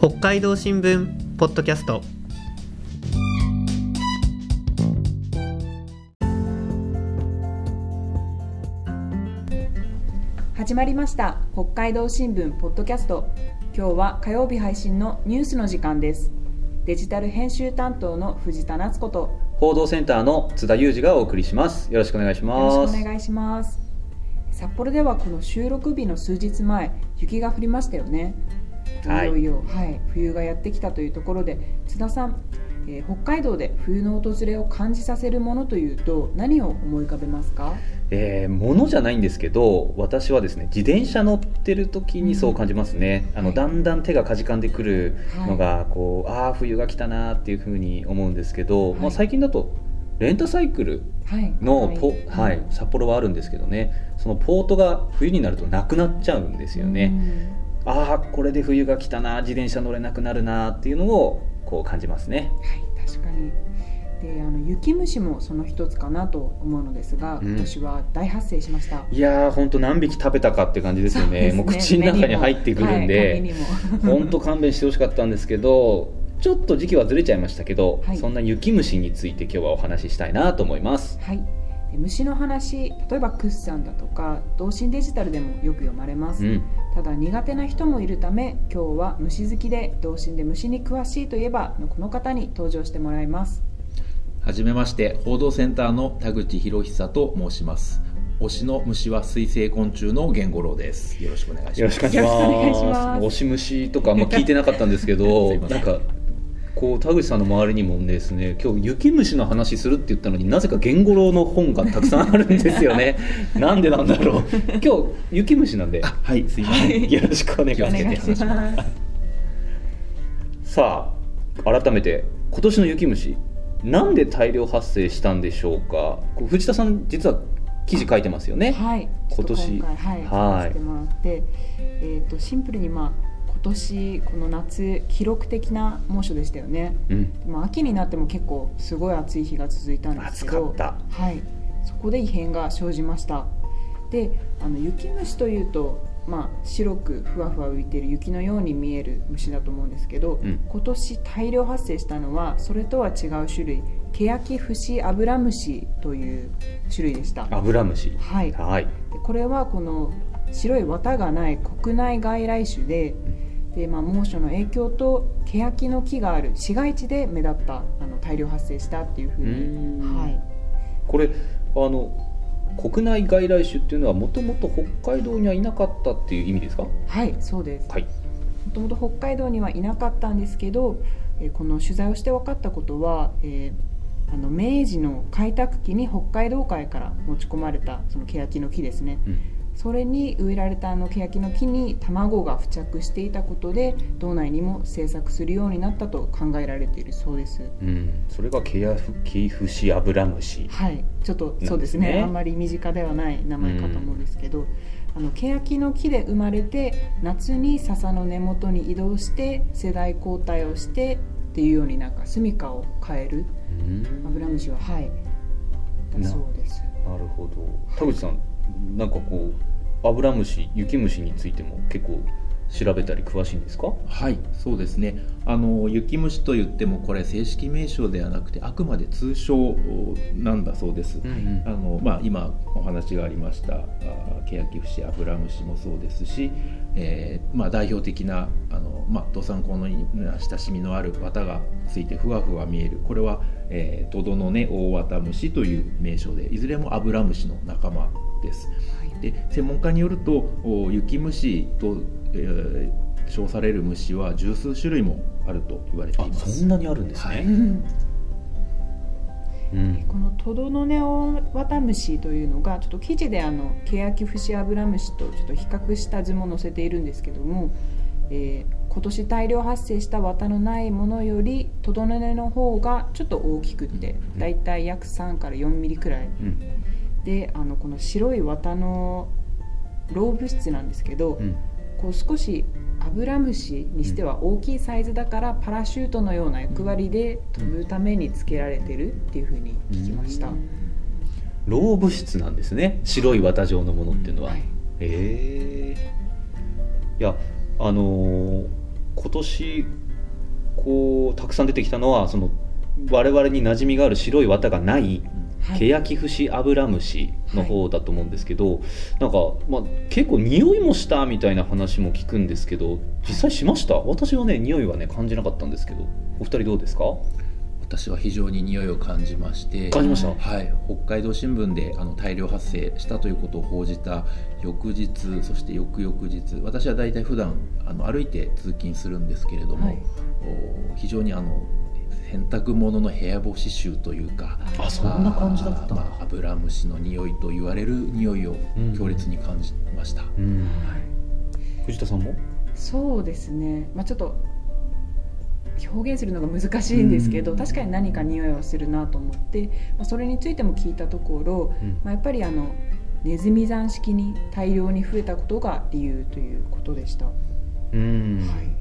北海道新聞ポッドキャスト。始まりました。北海道新聞ポッドキャスト。今日は火曜日配信のニュースの時間です。デジタル編集担当の藤田夏子と。報道センターの津田裕二がお送りします。よろしくお願いしよます。ろしくお願いします。札幌ではこの収録日の数日前雪が降りましたよね。はい。いよいよ、はい、冬がやってきたというところで津田さん、えー北海道で冬の訪れを感じさせるものというと何を思い浮かべますか？えー、ものじゃないんですけど私はですね自転車乗ってる時にそう感じますね、あのはい。だんだん手がかじかんでくるのが、こうああ冬が来たなっていうふうに思うんですけど、はい。まあ、最近だとレンタサイクルはい。のポ、はいうん。札幌はあるんですけどね。そのポートが冬になるとなくなっちゃうんですよね、ああこれで冬が来たな自転車乗れなくなるなっていうのをこう感じますね。はい、確かに。で、あの雪虫もその一つかなと思うのですが、うん。今年は大発生しました。いやー本当何匹食べたかって感じですよね。もう口の中に入ってくるんで、目にも。はい 勘弁してほしかったんですけどちょっと時期はずれちゃいましたけど、はい。そんな雪虫について今日はお話ししたいなと思います。はい。で虫の話、例えばクッサンだとか、同心デジタルでもよく読まれます。うんただ苦手な人もいるため、今日は虫好きで同心で虫に詳しいといえばのこの方に登場してもらいます。はじめまして報道センターの田口博久と申します。推しの虫は水生昆虫の源五郎です。よろしくお願いします。よろしくお願いしまます。す押し虫とかあんま聞いてなかったんですけど なん。んかこう田口さんの周りにもですね今日雪虫の話するって言ったのになぜか源五郎の本がたくさんあるんですよね。なんでなんだろう。今日雪虫なんで。はいすいません。よろしくお願いしおます。さあ改めて今年の雪虫なんで大量発生したんでしょうか？藤田さん実は記事書いてますよね、はい、今年。はい、はい。書かせてもらって、えっ、とシンプルにまあ今年この夏記録的な猛暑でしたよね。うん、まあ秋になっても結構すごい暑い日が続いたんですけど、はい、そこで異変が生じました。で、あの雪虫というと。まあ、白くふわふわ浮いている雪のように見える虫だと思うんですけど、うん今年大量発生したのはそれとは違う種類ケヤキフシアブラムシという種類でした。アブラムシはい、はいでこれはこの白い綿がない国内外来種で,、でまあ、猛暑の影響とケヤキの木がある市街地で目立ったあの大量発生したっていうふうに、ん。はい、これあの国内外来種っていうのはもともと北海道にはいなかったっていう意味ですか？はい、そうです。はい。もともと北海道にはいなかったんですけど、えーこの取材をして分かったことは、えーあの明治の開拓期に北海道海から持ち込まれたそのケヤキの木ですね、うんそれに植えられたあのケヤキの木に卵が付着していたことで道内にも生作するようになったと考えられているそうです。うん、それがケヤフキフシアブラムシ。はい。ちょっとそうですね。あんまり身近ではない名前かと思うんですけど、あのケヤキの木で生まれて夏に笹の根元に移動して世代交代をしてっていうようになんか住処を変えるうん。アブラムシははい。だそうです。なるほど。田口さんなんかこうアブラムシ雪虫についても結構調べたり詳しいんですか？はいそうですね。あの雪虫と言ってもこれ正式名称ではなくてあくまで通称なんだそうです、んあのまあ、今お話がありましたあケヤキフシアブラムシもそうですし、えーまあ、代表的なあの、まあ、土産香の親しみのある綿がついてふわふわ見える。これは、えートドのね大綿虫という名称でいずれもアブラムシの仲間です。はいで専門家によるとお雪虫と、えー称される虫は十数種類もあると言われていあます。そんなにあるんですはい。ね、うん。うん。このトドノネオワタムシというのがちょっと記事であのケヤキフシアブラムシとちょっと比較した図も載せているんですけども、えー今年大量発生した綿のないものよりトドノネの方がちょっと大きくってうん。だいたい約3から4ミリくらい。うんであのこの白い綿の老物質なんですけど、うん。こう少しアブラムシにしては大きいサイズだからパラシュートのような役割で飛ぶためにつけられてるっていうふうに聞きました。老物質なんですね。白い綿状のものっていうのは、はい。へえいやあのー今年こうたくさん出てきたのはその我々に馴染みがある白い綿がないケヤキフシアブラムシの方だと思うんですけど、なんか、まあ、結構匂いもしたみたいな話も聞くんですけど実際しました？私はね匂いはね感じなかったんですけど。お二人どうですか？私は非常に匂いを感じまして感じました、はい、北海道新聞であの大量発生したということを報じた翌日そして翌々日私は大体普段あの歩いて通勤するんですけれども、はい。お非常にあの洗濯物の部屋干し臭というかあそんな感じだった。まあ、アブラムシの匂いと言われる匂いをうん強烈に感じました、うん。藤田さんも？そうですね、まあ、ちょっと表現するのが難しいんですけど、うん。確かに何か匂いはするなと思って、まあ、それについても聞いたところ、うん。まあ、やっぱりあのネズミ山式に大量に増えたことが理由ということでした。うん、はい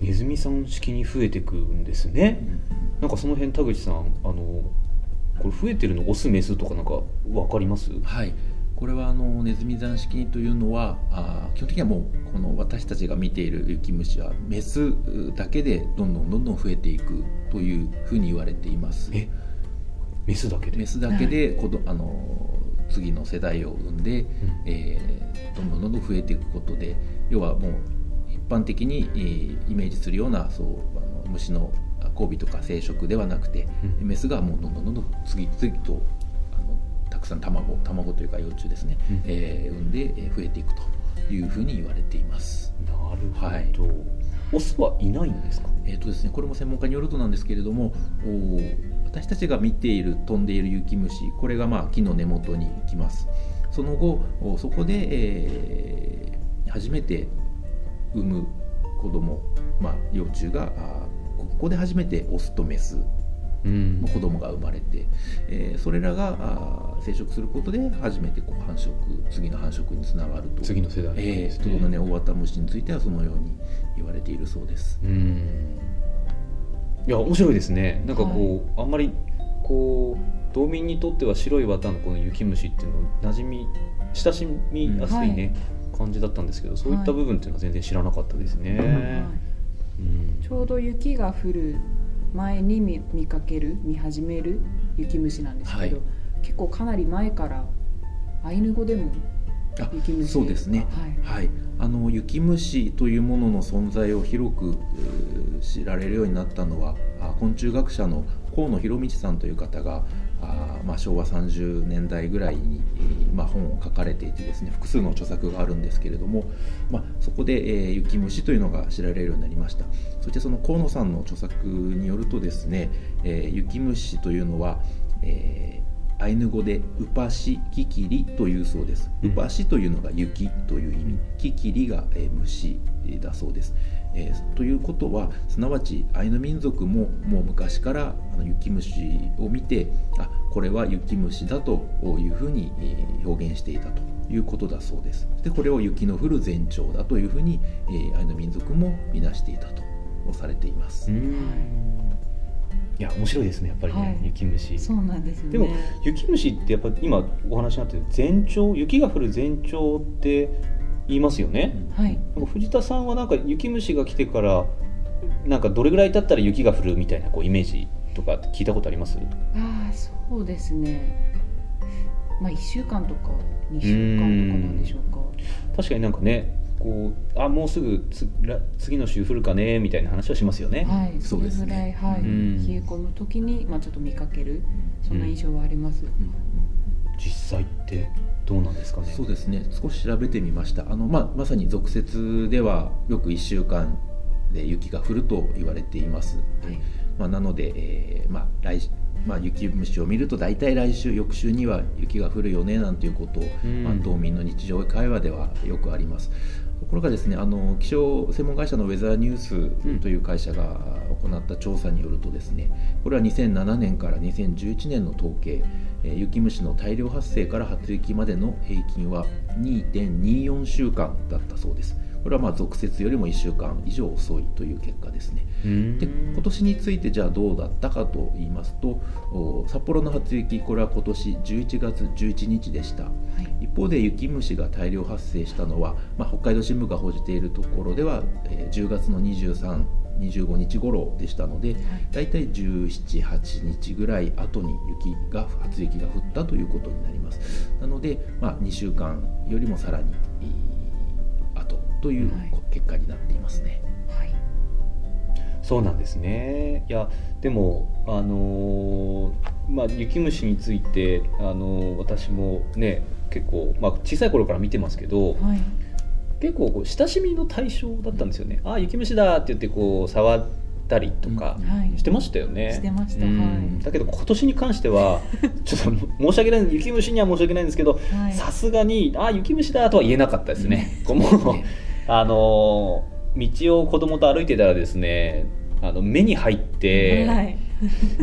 ネズミさん式に増えてくんですね、なんかその辺田口さんあのこれ増えてるのオスメスとかなんか分かります？はい、これはあのネズミ山式というのはあー基本的にはもうこの私たちが見ている雪虫はメスだけでどんどんどんどん増えていくというふうに言われています。え？メスだけで？メスだけで子どあの次の世代を産んで、えーどんどんどんどん増えていくことで要はもう一般的に、えーイメージするようなそうあの虫の交尾とか生殖ではなくて、うん。メスがもうどんどんどんどん次々とあのたくさん卵卵というか幼虫ですね、うん。えー産んでえー増えていくというふうに言われています。なるほど、はい。オスはいないんですか？えーとですね、これも専門家によるとなんですけれどもおー私たちが見ている飛んでいる雪虫これがまあ木の根元に来ます。その後おそこで、えー初めて産む子供、まあ、幼虫がここで初めてオスとメスうん。の子供が生まれて、えーそれらが生殖することで初めてこう繁殖次の繁殖につながると。次の世代えですー、トドのね大型虫についてはそのように言われているそうです。うん。いや面白いですね。なんかこう、あんまりこう道民にとっては白い綿のこの雪虫っていうの馴染み親しみやすいね、感じだったんですけどそういった部分っていうのは全然知らなかったですね、はい。うん。ちょうど雪が降る前に見見かける見始める雪虫なんですけど、はい。結構かなり前からアイヌ語でもあ雪虫そうですね。はい。はい、あの雪虫というものの存在を広く知られるようになったのはあ昆虫学者の河野博道さんという方があ、まあ、昭和30年代ぐらいに、まあ、本を書かれていてですね複数の著作があるんですけれども、まあ、そこで、えー雪虫というのが知られるようになりましたそしてその河野さんの著作によるとですね、えー雪虫というのは、えーアイヌ語でウパシキキリというそうです。ウパシというのが雪という意味、キキリが、えー虫だそうです。えーということはすなわちアイヌ民族ももう昔からあの雪虫を見てあこれは雪虫だというふうにえー表現していたということだそうです。でこれを雪の降る前兆だというふうに、えーアイヌ民族も見なしていたとされています。うん。い。や面白いですねやっぱりね、はい。雪虫。そうなんですね。でも雪虫ってやっぱ今お話になってる前兆雪が降る前兆って言いますよね、はい。藤田さんはなんか雪虫が来てからなんかどれぐらい経ったら雪が降るみたいなこうイメージとか聞いたことあります？ああそうですね。まあ1週間とか2週間とかなんでしょうか。確かになんかねこうあもうすぐつら次の週降るかねみたいな話はしますよね、はいそれぐらい、はいうん。冷え込む時に、まあ、ちょっと見かけるそんな印象はあります、実際ってどうなんですかね？そうですね。少し調べてみました。あの、まあ、まさに俗説ではよく1週間で雪が降ると言われています、はい。まあ、なので、えーまあ来まあ、雪虫を見ると大体来週翌週には雪が降るよねなんていうことを、うん。まあ、道民の日常会話ではよくあります。ところがですねあの気象専門会社のウェザーニュースという会社が行った調査によるとですねこれは2007年から2011年の統計えー雪虫の大量発生から発雪までの平均は2.24週間だったそうです。これはまあ俗説よりも1週間以上遅いという結果ですね。うん。で今年についてじゃあどうだったかと言いますとお札幌の初雪これは今年11月11日でした。はい。一方で雪虫が大量発生したのは、まあ、北海道新聞が報じているところでは、えー10月の2325日頃でしたので大体1718日ぐらい後に雪が初雪が降ったということになります。なので、まあ、2週間よりもさらにえー後というはい。結果になっていますね、はい。そうなんですね。いやでもあのーまあ雪虫についてあのー私もね結構、まあ、小さい頃から見てますけどはい結構こう親しみの対象だったんですよね、ああ雪虫だって言ってこう触ったりとかはい。してましたよね、してました。うん。はい。だけど今年に関しては ちょっと申し訳ない雪虫には申し訳ないんですけどはい。さすがに「ああ雪虫だ」とは言えなかったですね。こうもうあのー道を子供と歩いてたらですねあの目に入って、はい。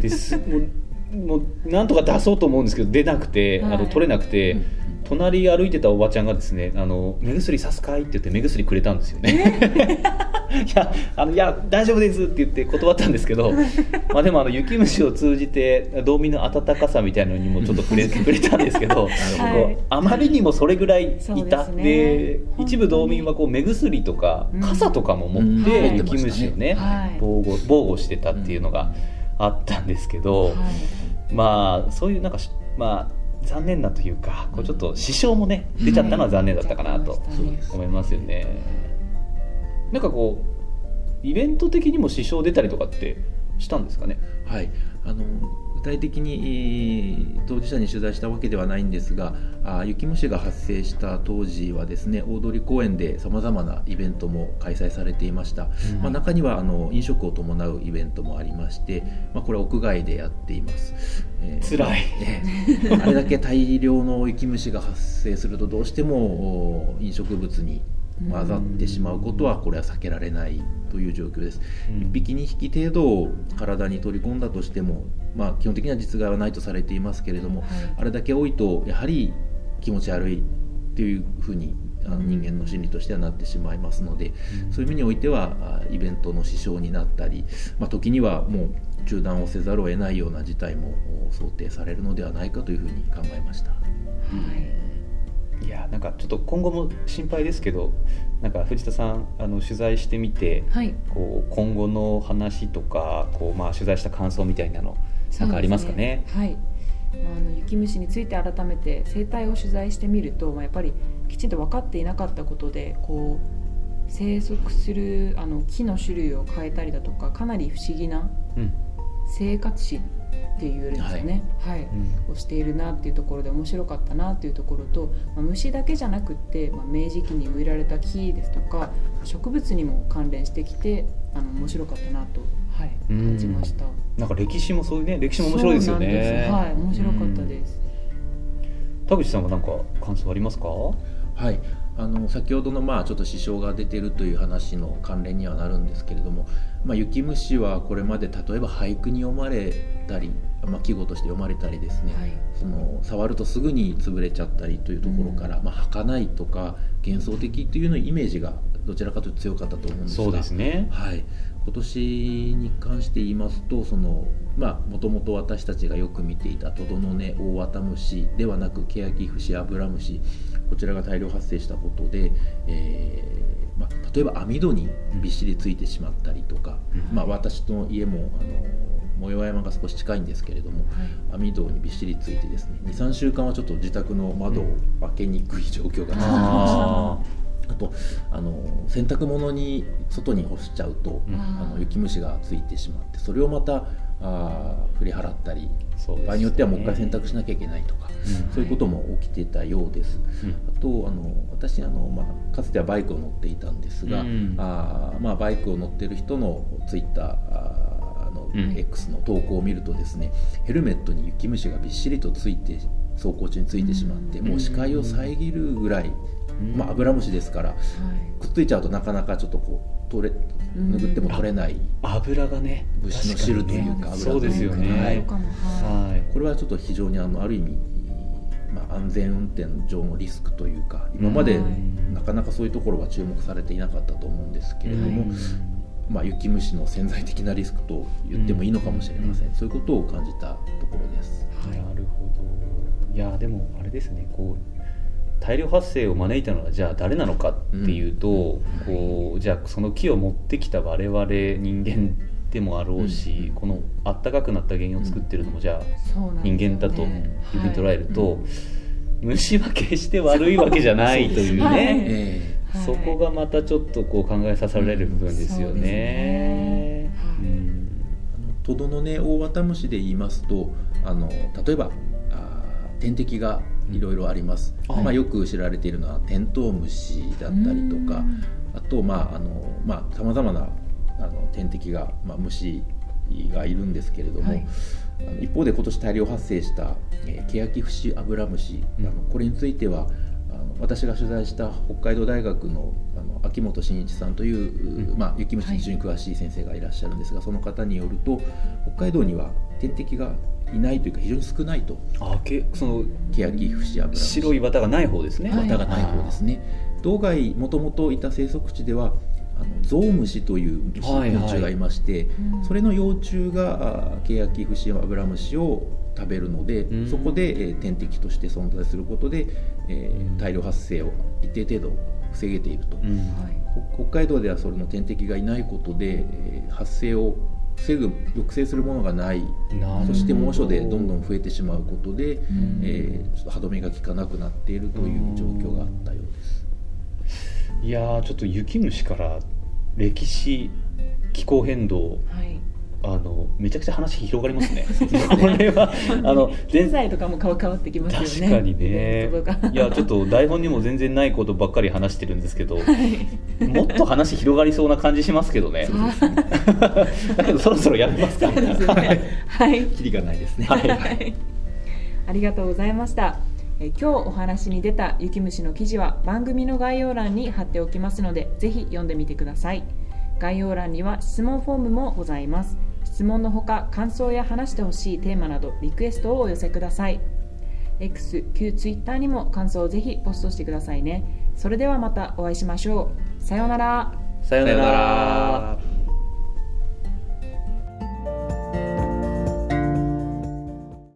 ですもうもうなんとか出そうと思うんですけど出なくて、はい。あの取れなくて、うん。隣歩いてたおばちゃんがですね「あの目薬さすかい?」って言って目薬くれたんですよね。いやあのいや大丈夫ですって言って断ったんですけど まあでもあの雪虫を通じて道民の温かさみたいなのにもちょっと触れ触れたんですけど、はい。あまりにもそれぐらいいたですね。一部道民はこう目薬とかうん。傘とかも持っうん。てはい雪虫をねはい。防護防護してたっていうのがあったんですけど、はい。まあそういうなんかしまあ残念なというかこうちょっと支障もね出ちゃったのは残念だったかなと思いますよね。なんかこうイベント的にも支障出たりとかってしたんですかね？はい、あの具体的に、えー当事者に取材したわけではないんですがあ雪虫が発生した当時はですね大通公園でさまざまなイベントも開催されていました、まあ、中にはあの飲食を伴うイベントもありまして、まあ、これは屋外でやっています、えー辛い。えーあれだけ大量の雪虫が発生するとどうしてもお飲食物に混ざってしまうことはこれは避けられないという状況です。うん。1匹2匹程度を体に取り込んだとしても、まあ、基本的には実害はないとされていますけれどもあれだけ多いとやはり気持ち悪いっていうふうにあの人間の心理としてはなってしまいますのでそういう意味においてはあイベントの支障になったり、まあ、時にはもう中断をせざるを得ないような事態もお想定されるのではないかというふうに考えました。はいいやなんかちょっと今後も心配ですけどなんか藤田さんあの取材してみてはい。こう今後の話とかこう、まあ、取材した感想みたいなのなんかありますかね？はい、まあ、あの雪虫について改めて生態を取材してみると、まあ、やっぱりきちんと分かっていなかったことでこう生息するあの木の種類を変えたりだとかかなり不思議なうん。生活史っていうんですよね、はい。をしているなっていうところで面白かったなっていうところと、まあ、虫だけじゃなくって、まあ、明治期に植えられた木ですとか植物にも関連してきてあの面白かったなと、はい、うん感じました。なんか歴史もそういうね歴史も面白いですよそうなんねですはい、面白かったです。田口さんは何か感想ありますか？はい、あの先ほどのまあちょっと支障が出てるという話の関連にはなるんですけれども、まあ、雪虫はこれまで例えば俳句に読まれたり、まあ、季語として読まれたりですね、はい。その触るとすぐに潰れちゃったりというところから、まあ、儚いとか幻想的というのイメージがどちらかというと強かったと思うんですがそうですね。はい、今年に関して言いますとそのまあもともと私たちがよく見ていたトドノネオオワタムシではなくケヤキフシアブラムシこちらが大量発生したことで、えーまあ、例えば網戸にびっしりついてしまったりとか、うん。まあ、私の家もあの藻岩山が少し近いんですけれども網戸にびっしりついてですね23週間はちょっと自宅の窓を開けにくい状況が続きました。ああとあの洗濯物に外に干しちゃうと、うん。あの雪虫がついてしまってそれをまたあー振り払ったりね。場合によってはもう一回洗濯しなきゃいけないとか、うん。そういうことも起きてたようです。うん。あとあの私あの、まあ、かつてはバイクを乗っていたんですが、うん。あーまあ、バイクを乗ってる人のツイッターあーの、うん。X の投稿を見るとですねヘルメットに雪虫がびっしりとついて走行中についてしまって、うん。もう視界を遮るぐらい、うん。まあ、アブラムシですからくっついちゃうとなかなかちょっとこう取れうん。拭っても取れない油がね虫の汁というか油そうですよというかねかもははい。これはちょっと非常にあのある意味、まあ、安全運転上のリスクというか今まではいなかかなかそういうところは注目されていなかったと思うんですけれども、はい。まあ、雪虫の潜在的なリスクと言ってもいいのかもしれません、そういうことを感じたところです。なるほど。いやでもあれですねこう大量発生を招いたのはじゃあ誰なのかっていうと、こうじゃあその木を持ってきた我々人間でもあろうし、うん。このあったかくなった原因を作ってるのもじゃあ人間だとい。うふうに捉えると、うん。虫は決して悪いわけじゃないというはい。ね。え。はい。そこがまたちょっとこう考えさせられる部分ですよね。トドのね大綿虫で言いますとあの例えば天敵がいろいろあります、うんまあ、よく知られているのはテントウムシだったりとかあとまああのまあさまざまなあの天敵が、まあ、虫がいるんですけれども、はい。あの一方で今年大量発生した、えー、ケヤキフシアブラムシ、うん。あのこれについてはあの私が取材した北海道大学のあの秋元真一さんという、うん。まあ、雪虫に非常に詳しい先生がいらっしゃるんですが、その方によると北海道には天敵がいないというか非常に少ないと。あけそのケヤキフシアブラムシ。白い綿がない方ですね。はい。綿がない方ですね。道外もともといた生息地ではあのゾウムシという虫はいはい。昆虫がいまして、うん。それの幼虫があケヤキフシアブラムシを食べるので、うん。そこで、えー天敵として存在することで、えーうん。大量発生を一定程度防げていると、うん。はい。北北海道ではそれの天敵がいないことで、えー発生を防ぐ抑制するものがない。そして猛暑でどんどん増えてしまうことで、ん。えーちょっと歯止めが効かなくなっているという状況があったようです。いやーちょっと雪虫から歴史気候変動はいあのめちゃくちゃ話広がりますね。これはあの経全済とかも変わ変わってきますよね。確かにね。いやちょっと台本にも全然ないことばっかり話してるんですけど もっと話広がりそうな感じしますけどね。だけどそろそろやめますか。ね。はい。キリがないですね。はい。はい。ありがとうございました。えー今日お話に出た雪虫の記事は番組の概要欄に貼っておきますのでぜひ読んでみてください。概要欄には質問フォームもございます質問のほか感想や話してほしいテーマなどリクエストをお寄せください。X、旧 Twitter にも感想をぜひポストしてくださいね。それではまたお会いしましょう。さようなら。さようなら。